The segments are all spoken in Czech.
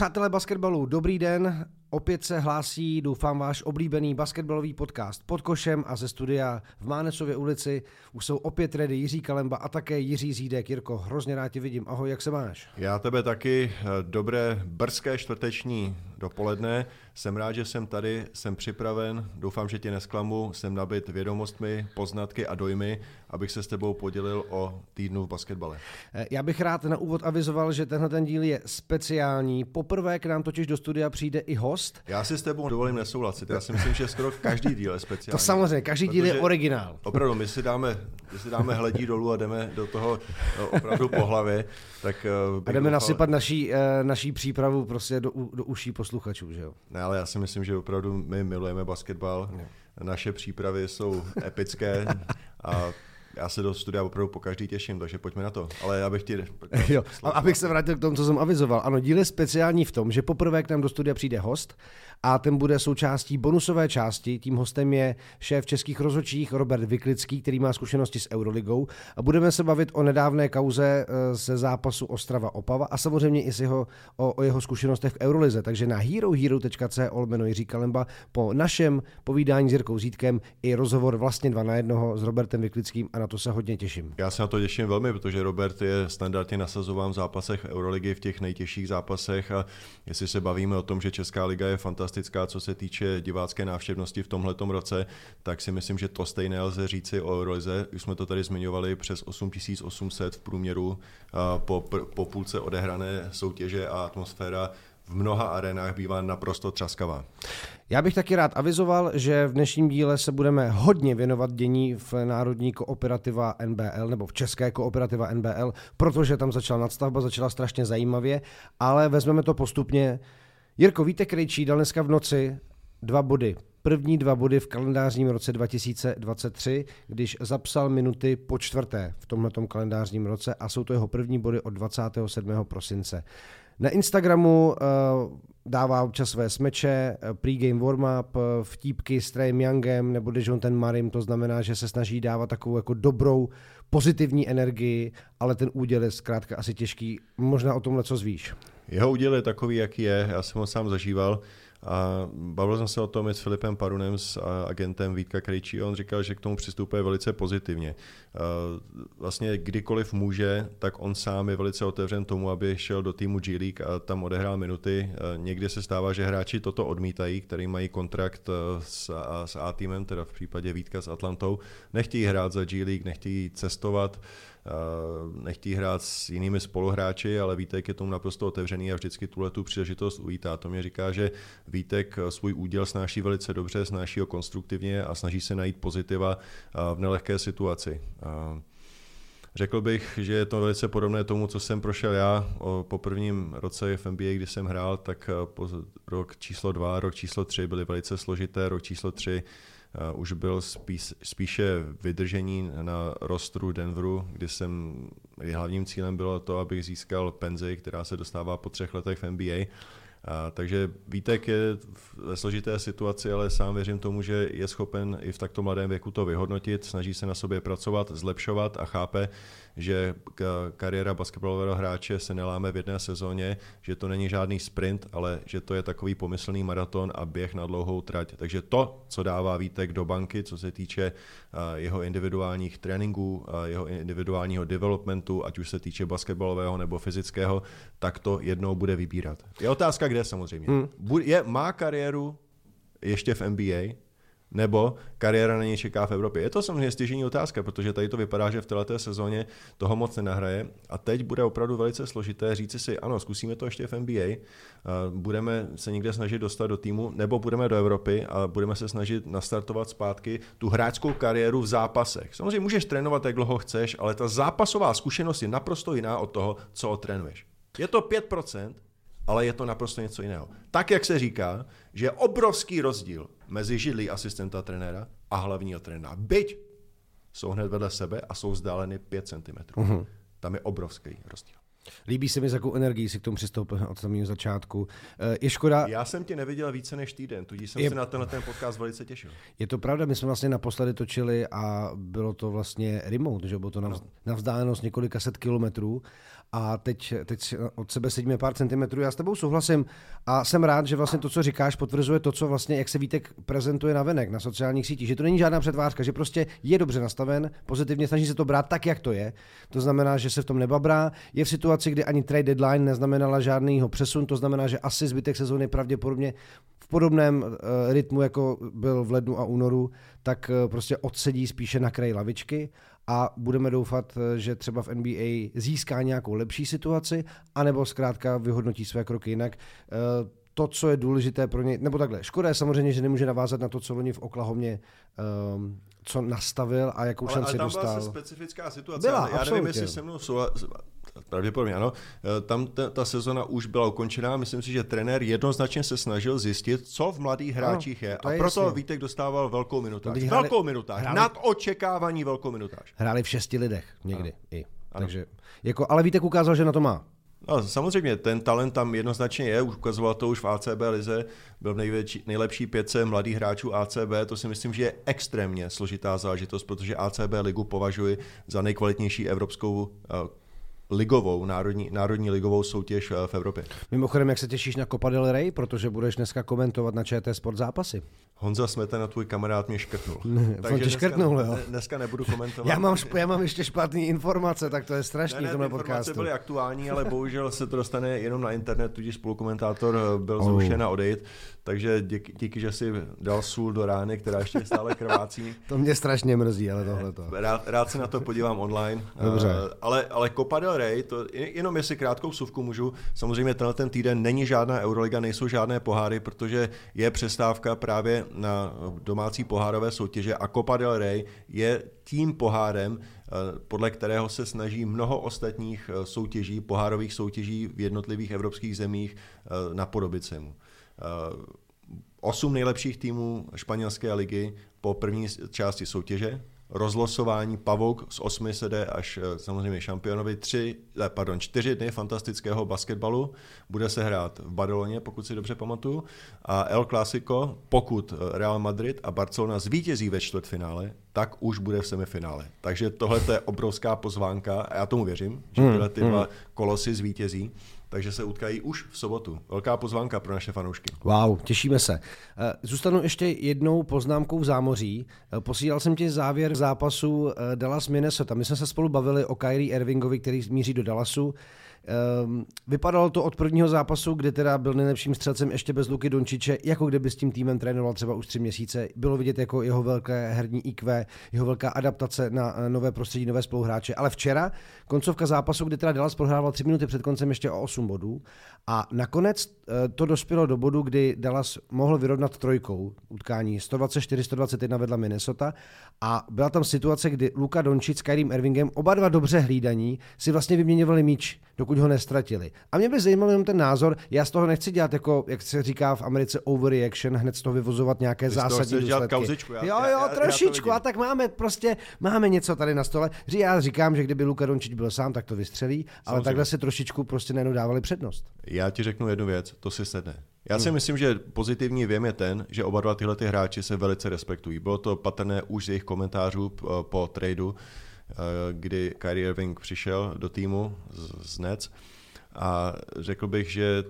Přátelé basketbalu, dobrý den. Opět se hlásí, doufám, váš oblíbený basketbalový podcast pod košem a ze studia v Mánecově ulici už jsou opět ready Jiří Kalemba a také Jiří Zídek. Jirko, hrozně rád tě vidím. Ahoj, jak se máš? Já tebe taky. Dobré brzké čtvrteční dopoledne. Jsem rád, že jsem tady, jsem připraven, doufám, že tě nesklamu, jsem nabit vědomostmi, poznatky a dojmy, abych se s tebou podělil o týdnu v basketbale. Eh, já bych rád na úvod avizoval, že tenhle ten díl je speciální. Poprvé k nám totiž do studia přijde i host. Já si s tebou dovolím nesouhlasit. Já si myslím, že skoro každý díl je speciální. To samozřejmě, každý díl je originál. Opravdu, my si dáme, my si dáme hledí dolů a jdeme do toho no, opravdu po hlavě. Tak, uh, a jdeme doufal... nasypat naší, naší přípravu prostě do, do uší posluchačů, že jo? Ne, ale já si myslím, že opravdu my milujeme basketbal. No. Naše přípravy jsou epické a já se do studia opravdu po každý těším, takže pojďme na to. Ale já bych ti... Jo, abych se vrátil k tomu, co jsem avizoval. Ano, díl je speciální v tom, že poprvé k nám do studia přijde host a ten bude součástí bonusové části. Tím hostem je šéf českých rozhodčích Robert Vyklický, který má zkušenosti s Euroligou a budeme se bavit o nedávné kauze eh, ze zápasu Ostrava Opava a samozřejmě i s jeho, o, o jeho zkušenostech v Eurolize. Takže na herohero.co jméno Jiří Kalemba po našem povídání s Jirkou Zítkem i rozhovor vlastně dva na jednoho s Robertem Vyklickým a na to se hodně těším. Já se na to těším velmi, protože Robert je standardně nasazován v zápasech Euroligy v těch nejtěžších zápasech a jestli se bavíme o tom, že Česká liga je fantastická, co se týče divácké návštěvnosti v tomhle roce, tak si myslím, že to stejné lze říci o Eurolize. Už jsme to tady zmiňovali přes 8800 v průměru po, po půlce odehrané soutěže a atmosféra v mnoha arenách bývá naprosto třaskavá. Já bych taky rád avizoval, že v dnešním díle se budeme hodně věnovat dění v Národní kooperativa NBL nebo v České kooperativa NBL, protože tam začala nadstavba, začala strašně zajímavě, ale vezmeme to postupně. Jirko, víte, Krejčí dal dneska v noci dva body. První dva body v kalendářním roce 2023, když zapsal minuty po čtvrté v tomto kalendářním roce a jsou to jeho první body od 27. prosince. Na Instagramu uh, dává občas své smeče, eh, pregame warm-up, eh, vtípky s Treyem Youngem nebo ten Marim, to znamená, že se snaží dávat takovou jako dobrou, pozitivní energii, ale ten úděl je zkrátka asi těžký. Možná o tomhle co zvíš. Jeho úděl je takový, jaký je, já jsem ho sám zažíval. A bavil jsem se o tom i s Filipem Parunem, s agentem Vítka Krejčí, on říkal, že k tomu přistupuje velice pozitivně. Vlastně kdykoliv může, tak on sám je velice otevřen tomu, aby šel do týmu G League a tam odehrál minuty. Někdy se stává, že hráči toto odmítají, který mají kontrakt s, s A týmem, teda v případě Vítka s Atlantou, nechtějí hrát za G League, nechtějí cestovat, nechtějí hrát s jinými spoluhráči, ale Vítek je tomu naprosto otevřený a vždycky tuhle tu příležitost uvítá. To mě říká, že Vítek svůj úděl snáší velice dobře, snáší ho konstruktivně a snaží se najít pozitiva v nelehké situaci. Řekl bych, že je to velice podobné tomu, co jsem prošel já po prvním roce v NBA, kdy jsem hrál, tak rok číslo dva, rok číslo tři byly velice složité, rok číslo tři už byl spíš, spíše vydržení na rostru Denveru, kdy jsem, hlavním cílem bylo to, abych získal penzi, která se dostává po třech letech v NBA a, takže Vítek je ve složité situaci, ale sám věřím tomu, že je schopen i v takto mladém věku to vyhodnotit, snaží se na sobě pracovat, zlepšovat a chápe, že kariéra basketbalového hráče se neláme v jedné sezóně, že to není žádný sprint, ale že to je takový pomyslný maraton a běh na dlouhou trať. Takže to, co dává Vítek do banky, co se týče jeho individuálních tréninků, jeho individuálního developmentu, ať už se týče basketbalového nebo fyzického, tak to jednou bude vybírat. Je otázka, kde samozřejmě. Hmm. Je, má kariéru ještě v NBA, nebo kariéra na něj čeká v Evropě. Je to samozřejmě stěžení otázka, protože tady to vypadá, že v této sezóně toho moc nenahraje a teď bude opravdu velice složité říci si, ano, zkusíme to ještě v NBA, budeme se někde snažit dostat do týmu, nebo budeme do Evropy a budeme se snažit nastartovat zpátky tu hráčskou kariéru v zápasech. Samozřejmě můžeš trénovat, jak dlouho chceš, ale ta zápasová zkušenost je naprosto jiná od toho, co otrénuješ. Je to 5%, ale je to naprosto něco jiného. Tak, jak se říká, že je obrovský rozdíl mezi židlí asistenta trenéra a hlavního trenéra. Byť jsou hned vedle sebe a jsou vzdáleny 5 cm. Mm-hmm. Tam je obrovský rozdíl. Líbí se mi, s jakou energií si k tomu přistoupil od samého začátku. Eh, je škoda... Já jsem tě neviděl více než týden, tudíž jsem je... se na tenhle ten podcast velice těšil. Je to pravda, my jsme vlastně naposledy točili a bylo to vlastně remote, že bylo to na, no. na vzdálenost několika set kilometrů a teď, teď od sebe sedíme pár centimetrů. Já s tebou souhlasím a jsem rád, že vlastně to, co říkáš, potvrzuje to, co vlastně, jak se Vítek prezentuje na venek, na sociálních sítích, že to není žádná předvářka, že prostě je dobře nastaven, pozitivně snaží se to brát tak, jak to je. To znamená, že se v tom nebabrá. Je v situaci, kdy ani trade deadline neznamenala žádnýho přesun, to znamená, že asi zbytek sezóny pravděpodobně v podobném uh, rytmu, jako byl v lednu a únoru, tak uh, prostě odsedí spíše na kraji lavičky a budeme doufat, eh, že třeba v NBA získá nějakou lepší situaci, anebo zkrátka vyhodnotí své kroky jinak. Eh, to, co je důležité pro ně, nebo takhle, škoda je samozřejmě, že nemůže navázat na to, co loni v Oklahomě um, co nastavil a jakou ale, šanci ale tam dostal. byla specifická situace. Byla, já absolutně. nevím, jestli se mnou pravděpodobně ano, eh, tam ta, ta sezona už byla ukončená, myslím si, že trenér jednoznačně se snažil zjistit, co v mladých hráčích je. A je proto jasný. Vítek dostával velkou minutáž. Hráli, velkou minutáž, hráli, nad očekávání velkou minutáž. Hráli v šesti lidech někdy ano. i. Ano. Takže, jako, ale Vítek ukázal, že na to má. No, samozřejmě, ten talent tam jednoznačně je, už ukazoval to už v ACB lize, byl největší, nejlepší pětce mladých hráčů ACB, to si myslím, že je extrémně složitá záležitost, protože ACB ligu považuji za nejkvalitnější evropskou eh, ligovou, národní, národní ligovou soutěž eh, v Evropě. Mimochodem, jak se těšíš na Copa del Rey, protože budeš dneska komentovat na ČT Sport zápasy. Honza na tvůj kamarád, mě škrtnul. Takže dneska, škrtnul, jo. dneska nebudu komentovat. Já mám, já mám ještě špatné informace, tak to je strašný ne, ne, v tomhle podcastu. Informace byly aktuální, ale bohužel se to dostane jenom na internet, tudíž spolukomentátor eh, byl oh. zrušen a odejít. Takže díky, díky, že si dal sůl do rány, která ještě stále krvácí. to mě strašně mrzí, ale tohle to. Rád, rád se na to podívám online. Dobře. Uh, ale, ale Copa del Rey, to, jenom jestli krátkou suvku můžu, samozřejmě tenhle ten týden není žádná Euroliga, nejsou žádné poháry, protože je přestávka právě na domácí pohárové soutěže a Copa del Rey je tím pohárem, eh, podle kterého se snaží mnoho ostatních eh, soutěží, pohárových soutěží v jednotlivých evropských zemích eh, napodobit se mu. Osm nejlepších týmů španělské ligy po první části soutěže, rozlosování pavouk z osmi se jde až eh, samozřejmě šampionovi. Tři, eh, pardon, čtyři dny fantastického basketbalu bude se hrát v Barceloně, pokud si dobře pamatuju. A El Clásico, pokud eh, Real Madrid a Barcelona zvítězí ve čtvrtfinále, tak už bude v semifinále. Takže tohle je obrovská pozvánka a já tomu věřím, že hmm, tyhle ty dva hmm. kolosy zvítězí takže se utkají už v sobotu. Velká pozvánka pro naše fanoušky. Wow, těšíme se. Eh, zůstanu ještě jednou poznámkou v zámoří. Eh, posílal jsem ti závěr zápasu eh, Dallas Minnesota. My jsme se spolu bavili o Kyrie Irvingovi, který míří do Dallasu. Um, vypadalo to od prvního zápasu, kdy teda byl nejlepším střelcem ještě bez Luky Dončiče, jako kdyby s tím týmem trénoval třeba už tři měsíce. Bylo vidět jako jeho velké herní IQ, jeho velká adaptace na nové prostředí, nové spoluhráče. Ale včera, koncovka zápasu, kdy teda Dallas prohrával tři minuty před koncem ještě o 8 bodů. A nakonec eh, to dospělo do bodu, kdy Dallas mohl vyrovnat trojkou utkání 124-121 vedla Minnesota a byla tam situace, kdy Luka Dončič s Kyrie Irvingem, oba dva dobře hlídaní, si vlastně vyměňovali míč, dokud ho nestratili. A mě by zajímal jenom ten názor, já z toho nechci dělat jako, jak se říká v Americe, overreaction, hned z toho vyvozovat nějaké Ty zásadní důsledky. Kauzičku, já, jo, jo, já, trošičku, já a tak máme prostě, máme něco tady na stole. Já říkám, že kdyby Luka Dončič byl sám, tak to vystřelí, Samozřejmě. ale takhle se trošičku prostě najednou dávali přednost. Já ti řeknu jednu věc, to si sedne. Já si hmm. myslím, že pozitivní věm je ten, že oba dva tyhle ty hráči se velice respektují. Bylo to patrné už z jejich komentářů po tradu, kdy Kyrie Irving přišel do týmu z Nets a řekl bych, že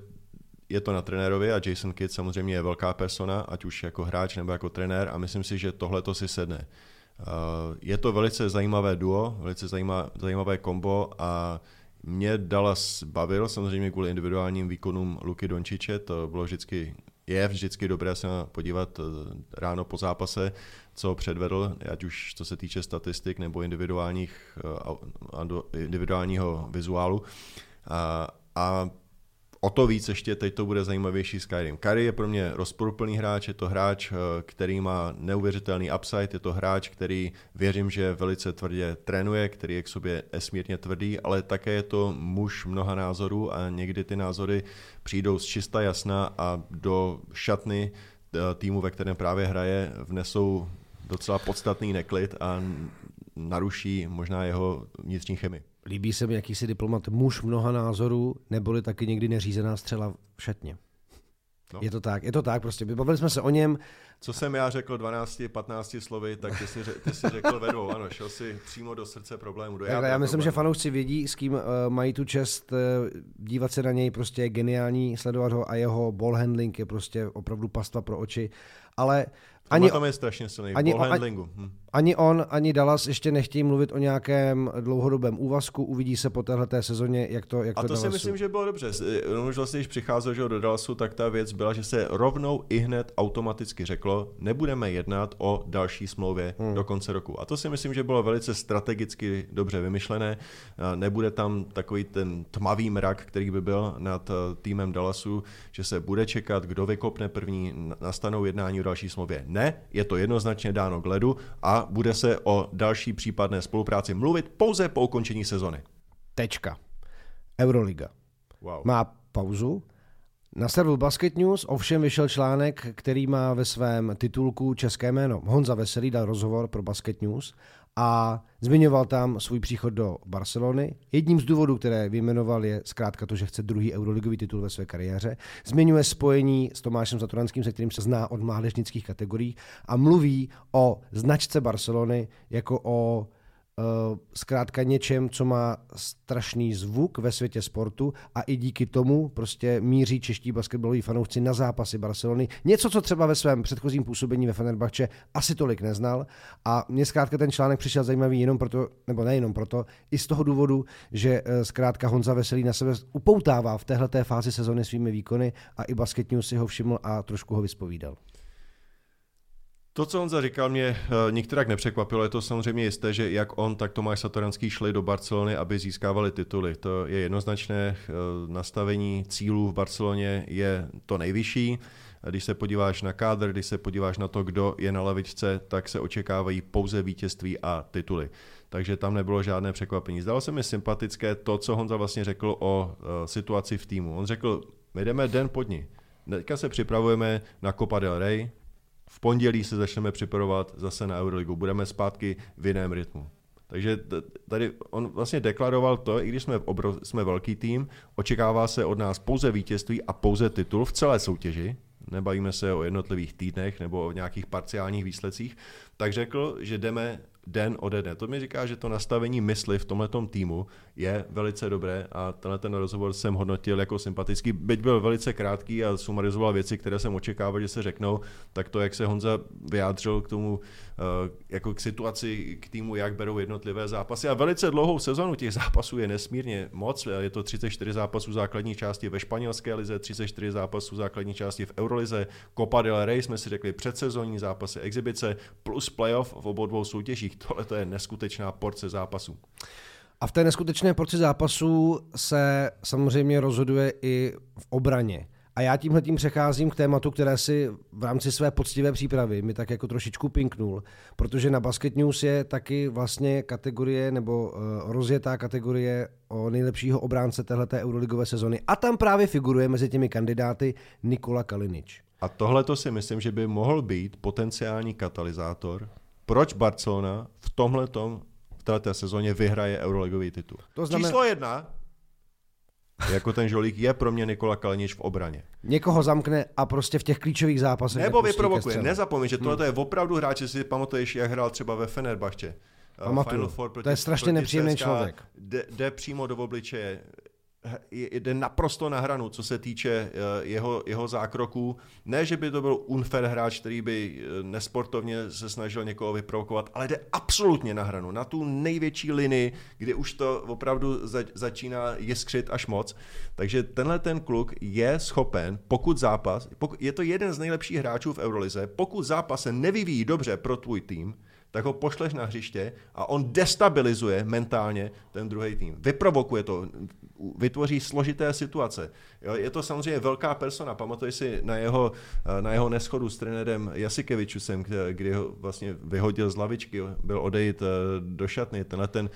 je to na trenérovi a Jason Kidd samozřejmě je velká persona, ať už jako hráč nebo jako trenér a myslím si, že tohle to si sedne. Eh, je to velice zajímavé duo, velice zajímavé kombo a mě Dallas bavil, samozřejmě kvůli individuálním výkonům Luky Dončiče, to bylo vždycky, je vždycky dobré se podívat eh, ráno po zápase, co předvedl, ať už co se týče statistik nebo individuálních, eh, individuálního vizuálu. A, a o to víc ještě teď to bude zajímavější Skyrim. Kari je pro mě rozporuplný hráč, je to hráč, eh, který má neuvěřitelný upside, je to hráč, který věřím, že velice tvrdě trénuje, který je k sobě esmírně tvrdý, ale také je to muž mnoha názorů a někdy ty názory přijdou z čista jasna a do šatny eh, týmu, ve kterém právě hraje, vnesou docela podstatný neklid a naruší možná jeho vnitřní chemii. líbí se mi jakýsi diplomat muž mnoha názorů, neboli taky někdy neřízená střela v šatně. No. Je to tak, je to tak prostě. Bavili jsme se o něm. Co jsem já řekl 12, 15 slovy, tak ty jsi, ty jsi řekl vedou, ano, šel si přímo do srdce problému. Do já, já myslím, problém. že fanoušci vědí, s kým uh, mají tu čest uh, dívat se na něj, prostě je geniální, sledovat ho a jeho ball handling je prostě opravdu pastva pro oči, ale ani, tam je strašně silný, ani, ball handlingu. Hm. Ani on, ani Dallas ještě nechtějí mluvit o nějakém dlouhodobém úvazku. Uvidí se po téhle sezóně, jak to jak A to, to si myslím, že bylo dobře. On už vlastně, když přicházel že do Dallasu, tak ta věc byla, že se rovnou i hned automaticky řeklo, nebudeme jednat o další smlouvě hmm. do konce roku. A to si myslím, že bylo velice strategicky dobře vymyšlené. Nebude tam takový ten tmavý mrak, který by byl nad eh, týmem Dallasu, že se bude čekat, kdo vykopne první, nastanou jednání o další smlouvě. Ne, je to jednoznačně dáno k ledu a bude se o další případné spolupráci mluvit pouze po ukončení sezony. Tečka. Euroliga. Wow. Má pauzu. Na serveru Basket News ovšem vyšel článek, který má ve svém titulku české jméno. Honza Veselý dal rozhovor pro Basket News a zmiňoval tam svůj příchod do Barcelony. Jedním z důvodů, které vyjmenoval, je zkrátka to, že chce druhý euroligový titul ve své kariéře. Zmiňuje spojení s Tomášem Zaturanským, se kterým se zná od mládežnických kategorií a mluví o značce Barcelony jako o zkrátka něčem, co má strašný zvuk ve světě sportu a i díky tomu prostě míří čeští basketbaloví fanoušci na zápasy Barcelony. Něco, co třeba ve svém předchozím působení ve Fenerbahce asi tolik neznal a mně zkrátka ten článek přišel zajímavý jenom proto, nebo nejenom proto, i z toho důvodu, že eh, zkrátka Honza Veselý na sebe upoutává v téhle fázi sezony svými výkony a i Basket News si ho všiml a trošku ho vyspovídal. To, co on zaříkal, mě eh, některak nepřekvapilo. Je to samozřejmě jisté, že jak on, tak Tomáš Satoranský šli do Barcelony, aby získávali tituly. To je jednoznačné. Eh, nastavení cílů v Barceloně je to nejvyšší. Když se podíváš na kádr, když se podíváš na to, kdo je na lavičce, tak se očekávají pouze vítězství a tituly. Takže tam nebylo žádné překvapení. Zdalo se mi sympatické to, co Honza vlastně řekl o eh, situaci v týmu. On řekl, my jdeme den po dní. Teďka se připravujeme na Copa del Rey, v pondělí se začneme připravovat zase na Euroligu. Budeme zpátky v jiném rytmu. Takže tady on vlastně deklaroval to, i když jsme, obrov, jsme velký tým, očekává se od nás pouze vítězství a pouze titul v celé soutěži, nebavíme se o jednotlivých týdnech nebo o nějakých parciálních výsledcích, tak řekl, že jdeme den ode dne. To mi říká, že to nastavení mysli v tomhle týmu je velice dobré a tenhle ten rozhovor jsem hodnotil jako sympatický, byť byl velice krátký a sumarizoval věci, které jsem očekával, že se řeknou, tak to, jak se Honza vyjádřil k tomu, eh, jako k situaci, k týmu, jak berou jednotlivé zápasy a velice dlouhou sezonu těch zápasů je nesmírně moc, je to 34 zápasů základní části ve španělské lize, 34 zápasů základní části v Eurolize, Copa del Rey jsme si řekli předsezonní zápasy, exibice plus playoff v obou dvou soutěžích. Tohle to je neskutečná porce zápasů. A v té neskutečné porci zápasů se samozřejmě rozhoduje i v obraně. A já tímhle tím přecházím k tématu, které si v rámci své poctivé přípravy mi tak jako trošičku pinknul, protože na Basket News je taky vlastně kategorie nebo uh, rozjetá kategorie o nejlepšího obránce téhleté euroligové sezony. A tam právě figuruje mezi těmi kandidáty Nikola Kalinič. A tohle to si myslím, že by mohl být potenciální katalyzátor, proč Barcelona v tomhle v této sezóně vyhraje Euroligový titul. To znamená... Číslo jedna, jako ten žolík je pro mě Nikola Kalinič v obraně. Někoho zamkne a prostě v těch klíčových zápasech. Nebo vyprovokuje. Nezapomeň, že tohle hmm. je opravdu hráč, že si pamatuješ, jak hrál třeba ve Fenerbahce. Pamatuju. to je strašně nepříjemný člověk. Jde, jde přímo do obličeje, jde naprosto na hranu, co se týče eh, jeho, jeho zákroků. Ne, že by to byl unfair hráč, který by eh, nesportovně se snažil někoho vyprovokovat, ale jde absolutně na hranu, na tu největší linii, kde už to opravdu začíná jiskřit až moc. Takže tenhle ten kluk je schopen, pokud zápas, pokud, je to jeden z nejlepších hráčů v Eurolize, pokud zápas se nevyvíjí dobře pro tvůj tým, tak ho pošleš na hřiště a on destabilizuje mentálně ten druhý tým. Vyprovokuje to, vytvoří složité situace. Jo, je to samozřejmě velká persona. Pamatuji si na jeho, na jeho neschodu s trenérem Jasikevičusem, kdy ho vlastně vyhodil z lavičky, byl odejít eh, do šatny. Tenhle ten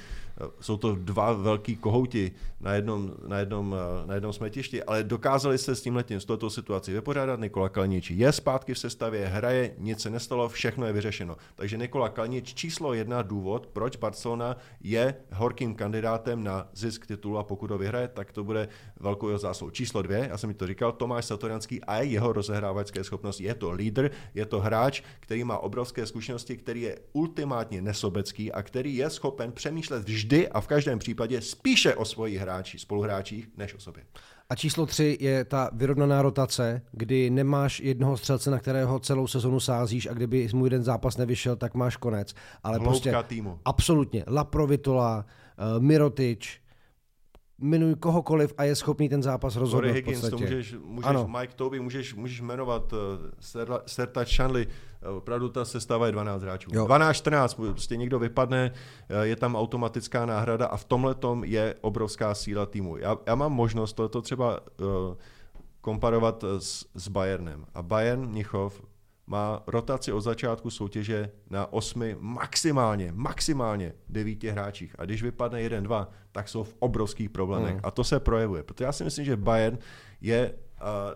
jsou to dva velký kohouti na jednom, na jednom, na jednom smetišti, ale dokázali se s tím letím, s touto situací vypořádat. Nikola Kalnič je zpátky v sestavě, hraje, nic se nestalo, všechno je vyřešeno. Takže Nikola Kalnič číslo jedna důvod, proč Barcelona je horkým kandidátem na zisk titulu a pokud ho vyhraje, tak to bude velkou jeho zásluhou. Číslo dvě, já jsem mi to říkal, Tomáš Satoranský a jeho rozehrávačské schopnosti. Je to lídr, je to hráč, který má obrovské zkušenosti, který je ultimátně nesobecký a který je schopen přemýšlet vždy a v každém případě spíše o svojich hráči, spoluhráčích, než o sobě. A číslo tři je ta vyrovnaná rotace, kdy nemáš jednoho střelce, na kterého celou sezonu sázíš a kdyby mu jeden zápas nevyšel, tak máš konec. Ale Hloubka prostě týmu. absolutně. Laprovitola, uh, Mirotič, jmenuj kohokoliv a je schopný ten zápas rozhodnout Corey Higgins, to můžeš, můžeš ano. Mike Toby, můžeš, můžeš jmenovat uh, Serta Shanley, uh, opravdu ta sestava je 12 hráčů. 12-14, prostě někdo vypadne, uh, je tam automatická náhrada a v tomhle tom je obrovská síla týmu. Já, já mám možnost tohleto třeba uh, komparovat s, s Bayernem. A Bayern Mnichov má rotaci od začátku soutěže na osmi, maximálně, maximálně devíti hráčích. A když vypadne jeden, dva, tak jsou v obrovských problémech. Mm. A to se projevuje. Protože já si myslím, že Bayern je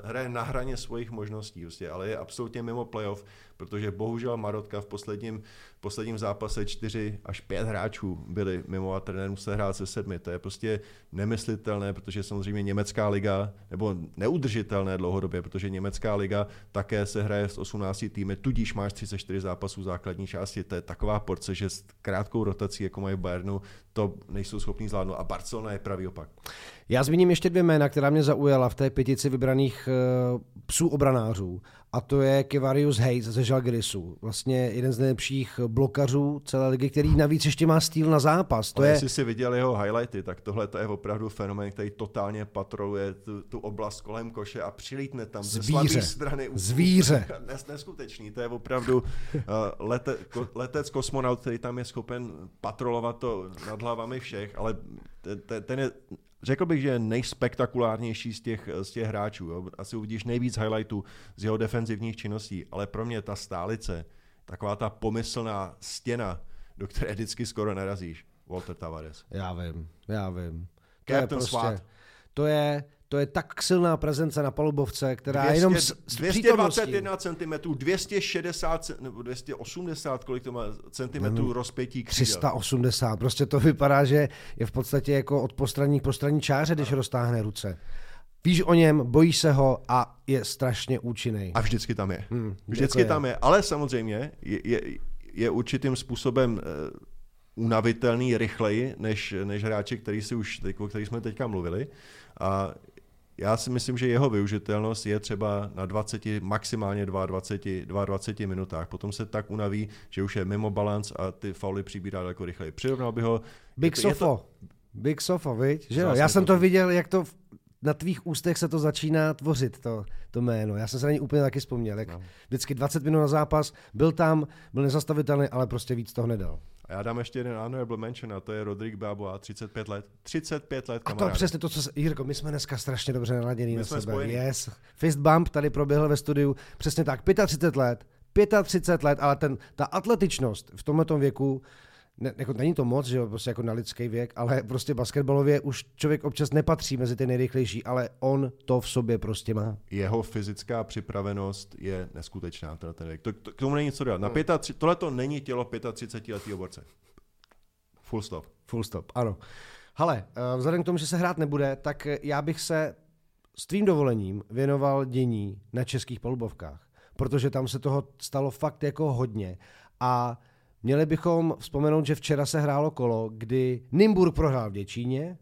hraje na hraně svých možností, prostě, ale je absolutně mimo playoff, protože bohužel Marotka v posledním, posledním zápase 4 až 5 hráčů byli mimo a trenér musel hrát se sedmi. To je prostě nemyslitelné, protože samozřejmě německá liga, nebo neudržitelné dlouhodobě, protože německá liga také se hraje s 18 týmy, tudíž máš 34 zápasů základní části. To je taková porce, že s krátkou rotací, jako mají v Bayernu, to nejsou schopní zvládnout. A Barcelona je pravý opak. Já zmíním ještě dvě jména, která mě zaujala v té pětici vybraných uh, psů obranářů. A to je Kevarius Hayes ze Žalgirisu. Vlastně jeden z nejlepších blokařů celé ligy, který navíc ještě má styl na zápas. To Ale je... Jestli si viděl jeho highlighty, tak tohle to je opravdu fenomén, který totálně patroluje tu, tu oblast kolem koše a přilítne tam Zvíře. ze strany. Zvíře. Nes, neskutečný. To je opravdu uh, lete, ko, letec kosmonaut, který tam je schopen patrolovat to nad hlavami všech, ale ten je Řekl bych, že je nejspektakulárnější z těch, z těch hráčů. Jo. Asi uvidíš nejvíc highlightů z jeho defenzivních činností, ale pro mě ta stálice, taková ta pomyslná stěna, do které vždycky skoro narazíš. Walter Tavares. Já vím, já vím. To Captain je prostě, Swat. To je, to je tak silná prezence na palubovce, která 200, jenom s, s 221 cm, 260 nebo 280, kolik to má centimetrů hmm, rozpětí křídel. 380, prostě to vypadá, že je v podstatě jako od postranní k postranní čáře, když roztáhne ruce. Víš o něm, bojíš se ho a je strašně účinný. A vždycky tam je. Hmm, vždycky jako tam je. je. Ale samozřejmě je, je, je určitým způsobem uh, unavitelný rychleji než, než hráči, který si už, o kterých jsme teďka mluvili. A já si myslím, že jeho využitelnost je třeba na 20, maximálně 22, 22 minutách. Potom se tak unaví, že už je mimo balans a ty fauly přibírá daleko rychleji. Přirovnal bych ho... Big je to, Sofo. Je to, Big Sofo, viď? Že jo? Já jsem to viděl, jak to na tvých ústech se to začíná tvořit, to, to jméno. Já jsem se na něj úplně taky vzpomněl. Jak no. Vždycky 20 minut na zápas, byl tam, byl nezastavitelný, ale prostě víc toho nedal. A já dám ještě jeden honorable mention a to je Rodrik Babo 35 let. 35 let, kamaráde. A to přesně to, co se, Jirko, my jsme dneska strašně dobře naladění na sebe. Spojení. Yes. Fist bump tady proběhl ve studiu, přesně tak, 35 let, 35 let, ale ten, ta atletičnost v tomto věku, ne, jako není to moc, že jo, prostě jako na lidský věk, ale prostě basketbalově už člověk občas nepatří mezi ty nejrychlejší, ale on to v sobě prostě má. Jeho fyzická připravenost je neskutečná, teda ten věk. To, to, k tomu není co dělat. Na hmm. tohle to není tělo 35 letého borce. Full stop. Full stop, ano. Hele, eh, vzhledem k tomu, že se hrát nebude, tak já bych se s tvým dovolením věnoval dění na českých polubovkách, protože tam se toho stalo fakt jako hodně a Měli bychom vzpomenout, že včera se hrálo kolo, kdy Nimburg prohrál v Děčíně,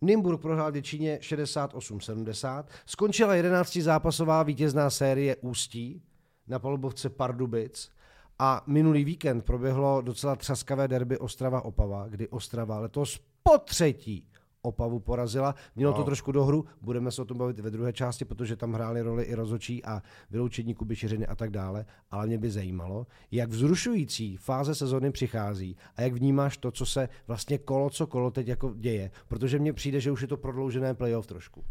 Nimburg prohrál v Děčíně 68-70, skončila 11 zápasová vítězná série Ústí na palubovce Pardubic. A minulý víkend proběhlo docela třaskavé derby Ostrava-Opava, kdy Ostrava letos po třetí Opavu porazila. Mělo wow. to trošku do hru, budeme se o tom bavit ve druhé části, protože tam hrály roli i rozočí a vyloučení Kuby Šiřiny a tak dále, ale mě by zajímalo, jak vzrušující fáze sezóny přichází a jak vnímáš to, co se vlastně kolo co kolo teď jako děje, protože mně přijde, že už je to prodloužené playoff trošku.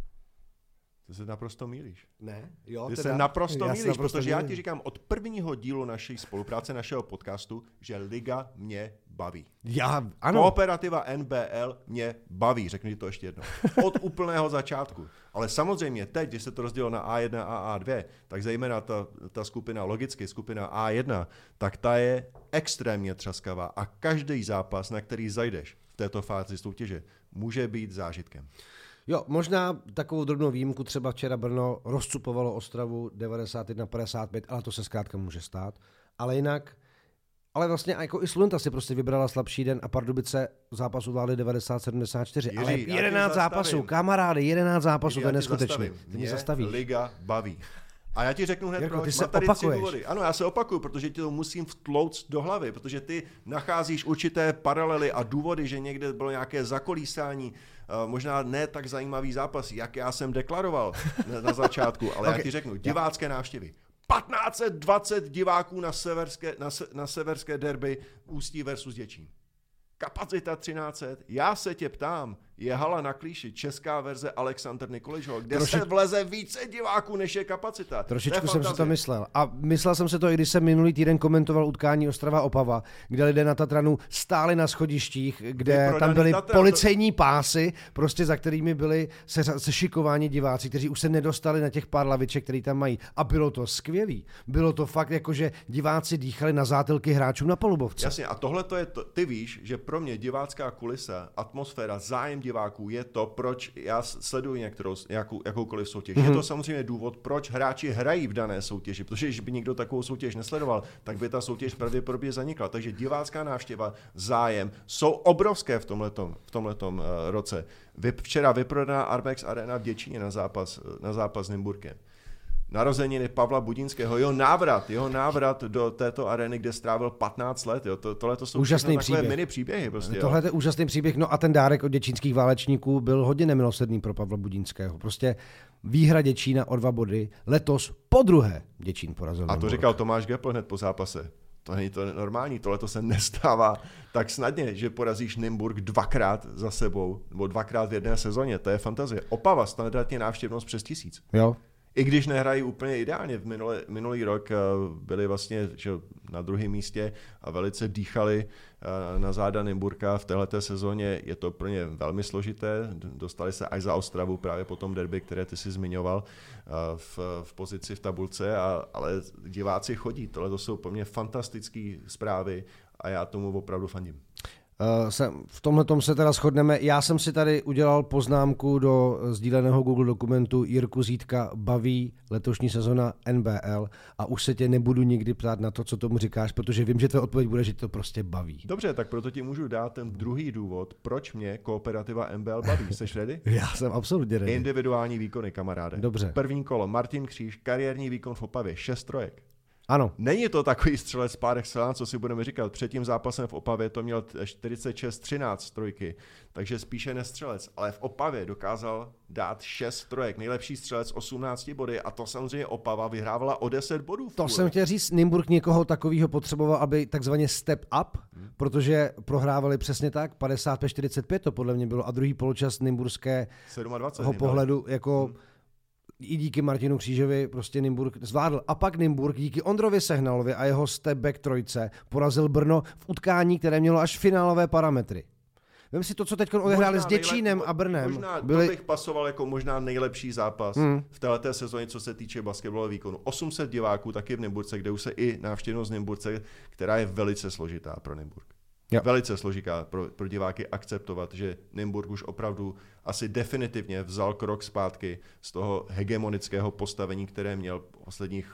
Ty se naprosto mílíš. Ne, jo, Ty teda, se naprosto já mílíš, naprosto protože já mýlím. ti říkám od prvního dílu naší spolupráce, našeho podcastu, že liga mě baví. Já, ano, Kooperativa NBL mě baví, řekni to ještě jednou. Od úplného začátku. Ale samozřejmě teď, když se to rozdělilo na A1 a A2, tak zejména ta, ta skupina, logicky skupina A1, tak ta je extrémně třaskavá a každý zápas, na který zajdeš v této fázi soutěže, může být zážitkem. Jo, možná takovou drobnou výjimku, třeba včera Brno rozcupovalo Ostravu 91-55, ale to se zkrátka může stát. Ale jinak, ale vlastně jako i Slunta si prostě vybrala slabší den a Pardubice zápas udláli 90-74. Jiří, ale já tě 11 zápasů, kamarády, 11 zápasů, to je neskutečné. mě zastavíš. Liga baví. A já ti řeknu hned, Jirko, proč. ty se Mám tady opakuješ. tři důvody. Ano, já se opakuju, protože ti to musím vtlouct do hlavy, protože ty nacházíš určité paralely a důvody, že někde bylo nějaké zakolísání, eh, možná ne tak zajímavý zápas, jak já jsem deklaroval na, začátku, ale Ok. já ti řeknu, divácké návštěvy. 1520 diváků na severské, na, se, na severské derby Ústí versus Děčín. Kapacita 1300. Já se tě ptám, je hala na klíši, česká verze Alexander Nikoličho, kde Troši- se vleze více diváků, než je kapacita. Trošičku jsem si to myslel. A myslel jsem si to, i když jsem minulý týden komentoval utkání Ostrava Opava, kde lidé na Tatranu stáli na schodištích, kde tam byly Tatran, to- policejní pásy, prostě za kterými byli se, sešikováni diváci, kteří už se nedostali na těch pár laviček, který tam mají. A bylo to skvělý. Bylo to fakt jako, že diváci dýchali na zátelky hráčům na palubovce. Jasně, a tohle to je, to, ty víš, že pro mě divácká kulisa, atmosféra, zájem diváků je to, proč já sleduji některou, nějakou, jakoukoliv soutěž. Mm-hmm. Je to samozřejmě důvod, proč hráči hrají v dané soutěži, protože když by někdo takovou soutěž nesledoval, tak by ta soutěž pravděpodobně zanikla. Takže divácká návštěva, zájem jsou obrovské v tomhletom, v tomhletom uh, roce. Vy, včera vyprodaná Arbex Arena v Děčíně na zápas, na zápas s Nymburkem. Narozeniny Pavla Budinského, jeho návrat, jeho návrat do této areny, kde strávil 15 let. Jo. To, tohle to jsou Úžasný příběh. mini příběhy. Prostě. Tohle je úžasný příběh. No a ten dárek od děčínských válečníků byl hodně nemilosrdný pro Pavla Budínského. Prostě výhra Děčína o dva body. Letos po druhé Děčín porazil. A to říkal Tomáš Gepl hned po zápase. To není to normální, tohle to se nestává tak snadně, že porazíš Nymburk dvakrát za sebou, nebo dvakrát v jedné sezóně, to je fantazie. Opava, standardně návštěvnost přes tisíc. Jo, I když nehrají úplně ideálně, v minulý, minulý rok eh, byli vlastně že, na druhém místě a velice dýchali eh, na záda Nymburka v této sezóně. Je to pro ně velmi složité, dostali se až za Ostravu právě po tom derby, které ty si zmiňoval eh, v, v pozici v tabulce, a, ale diváci chodí. Tohle to jsou pro mě fantastické zprávy a já tomu opravdu fandím. Se, v tomhle se teda shodneme. Já jsem si tady udělal poznámku do sdíleného Google dokumentu Jirku Zítka baví letošní sezona NBL a už se tě nebudu nikdy ptát na to, co tomu říkáš, protože vím, že tvoje odpověď bude, že to prostě baví. Dobře, tak proto ti můžu dát ten druhý důvod, proč mě kooperativa MBL baví. Jsi ready? Já jsem absolutně ready. Individuální výkony, kamaráde. Dobře. První kolo, Martin Kříž, kariérní výkon v Opavě, šest trojek. Ano, Není to takový střelec par excellence, co si budeme říkat. Před tím zápasem v Opavě to měl 46-13 trojky, takže spíše nestřelec. Ale v Opavě dokázal dát 6 trojek. Nejlepší střelec 18 body a to samozřejmě Opava vyhrávala o 10 bodů. to jsem chtěl říct, Nymburk někoho takového potřeboval, aby takzvaně step up, Hmm. protože prohrávali přesně tak, 55-45 to podle mě bylo a druhý poločas Nymburské 27. ho jim dali. pohledu Hmm. I díky Martinu Křížovi prostě Nymburk zvládl. A pak Nymburk díky Ondrovi Sehnalovi a jeho step back trojce porazil Brno v utkání, které mělo až finálové parametry. Vem si to, co teď odehráli s Děčínem a Brnem. Možná byli... to bych pasoval jako možná nejlepší zápas hmm. v této sezóně, co se týče basketbalového výkonu. 800 diváků taky v Nymburce, kde už se i návštěvnost Nymburce, která je velice složitá pro Nymburk. Jo. Velice složitá pro, pro diváky akceptovat, že Nymburk už opravdu asi definitivně vzal krok zpátky z toho hegemonického postavení, které měl posledních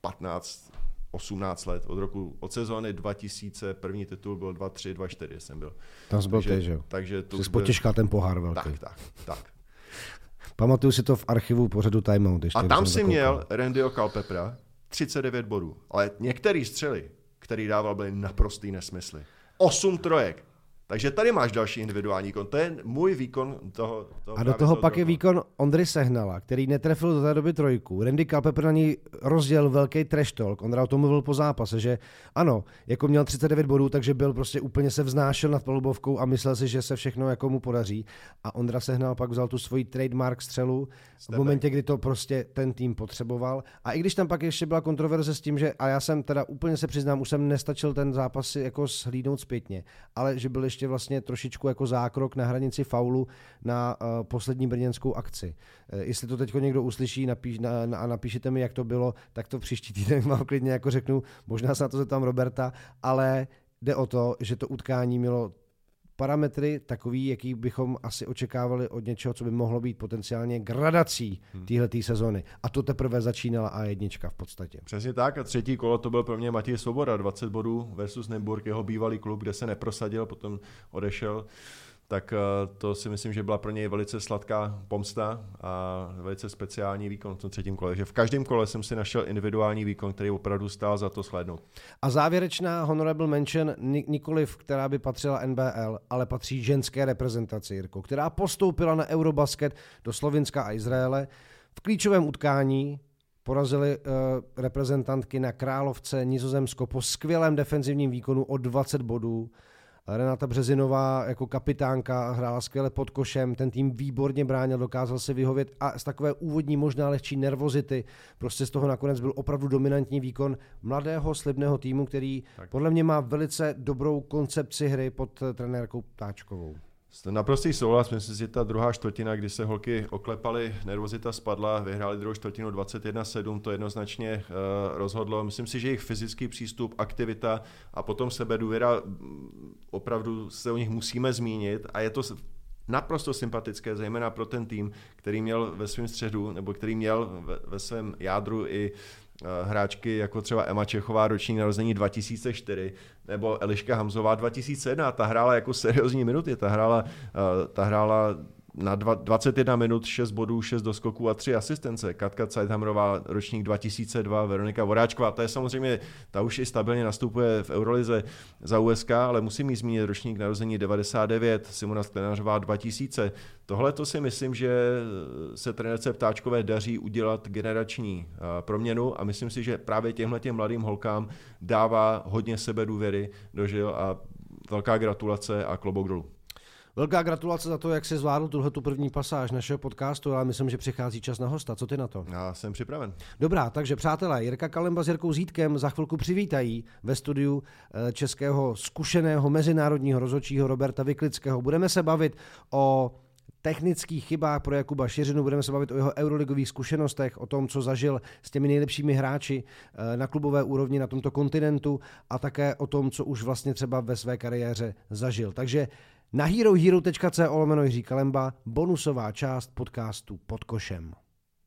15 18 let, od roku, od sezóny 2000, první titul byl 2-3, 2-4 jsem byl. Tam byl takže, ty, že jo? takže to Jsi byl- potěžkal ten pohár velký. tak, tak, tak. Pamatuju si to v archivu pořadu Time Out. Ještě, A tam si měl Randyho Kalpepra 39 bodů, ale některý střely, který dával, byly naprostý nesmysly. 8 trojek, Takže tady máš další individuální výkon. To je můj výkon toho. toho a do toho pak toho. je výkon Ondry Sehnala, který netrefil do té doby trojku. Randy Culpepper na ní rozděl velký trash talk. Ondra o tom mluvil po zápase, že ano, jako měl 39 bodů, takže byl prostě úplně se vznášel nad palubovkou a myslel si, že se všechno jako mu podaří. A Ondra Sehnal pak vzal tu svoji trademark střelu Stepek. v momentě, kdy to prostě ten tým potřeboval. A i když tam pak ještě byla kontroverze s tím, že a já jsem teda úplně se přiznám, už jsem nestačil ten zápas jako slídnout zpětně, ale že byl ještě vlastně trošičku jako zákrok na hranici faulu na uh, poslední brněnskou akci. Uh, jestli to teď někdo uslyší napíš, na, na, a napíšete mi, jak to bylo, tak to příští týden vám klidně jako řeknu, možná se na to zeptám Roberta, ale jde o to, že to utkání mělo parametry takový, jaký bychom asi očekávali od něčeho, co by mohlo být potenciálně gradací hmm. téhleté sezony. A to teprve začínala A1 v podstatě. Přesně tak a třetí kolo to byl pro mě Matěj Svoboda, 20 bodů versus Nymburk, jeho bývalý klub, kde se neprosadil, potom odešel tak eh, to si myslím, že byla pro něj velice sladká pomsta a velice speciální výkon v tom třetím kole. Že v každém kole jsem si našel individuální výkon, který opravdu stál za to slednout. A závěrečná honorable mention nikoliv, která by patřila NBL, ale patří ženské reprezentaci, Jirko, která postoupila na Eurobasket do Slovinska a Izraele. V klíčovém utkání porazili uh, reprezentantky na Královce Nizozemsko po skvělém defenzivním výkonu o 20 bodů. Renata Březinová jako kapitánka hrála skvěle pod košem, ten tým výborně bránil, dokázal se vyhovět a z takové úvodní možná lehčí nervozity prostě z toho nakonec byl opravdu dominantní výkon mladého slibného týmu, který tak. podle mě má velice dobrou koncepci hry pod trenérkou Ptáčkovou. Naprostý souhlas, myslím si, že ta druhá čtvrtina, kdy se holky oklepaly, nervozita spadla, vyhráli druhou čtvrtinu 21-7, to jednoznačně uh, rozhodlo. Myslím si, že jejich fyzický přístup, aktivita a potom sebedůvěra, opravdu se o nich musíme zmínit a je to naprosto sympatické, zejména pro ten tým, který měl ve svém středu, nebo který měl ve, ve svém jádru i uh, hráčky jako třeba Emma Čechová, roční narození 2004, nebo Eliška Hamzová 2001, ta hrála jako seriózní minuty, ta hrála, uh, ta hrála na 21 minut 6 bodů, 6 doskoků a 3 asistence. Katka Zeithamrová, ročník 2002, Veronika Voráčková, ta je samozřejmě, ta už i stabilně nastupuje v Eurolize za USK, ale musím jí zmínit ročník narození 99, Simona Sklenářová 2000. Tohle to si myslím, že se trenérce Ptáčkové daří udělat generační proměnu a myslím si, že právě těmhle těm mladým holkám dává hodně sebe důvěry do žil a velká gratulace a klobouk dolů. Velká gratulace za to, jak jsi zvládl tuhle tu první pasáž našeho podcastu, ale myslím, že přichází čas na hosta. Co ty na to? Já jsem připraven. Dobrá, takže přátelé, Jirka Kalemba s Jirkou Zítkem za chvilku přivítají ve studiu eh, českého zkušeného mezinárodního rozhodčího Roberta Vyklického. Budeme se bavit o technických chybách pro Jakuba Šiřinu, budeme se bavit o jeho euroligových zkušenostech, o tom, co zažil s těmi nejlepšími hráči eh, na klubové úrovni na tomto kontinentu a také o tom, co už vlastně třeba ve své kariéře zažil. Takže na herohero.co lomeno Jiří Kalemba bonusová část podcastu pod košem.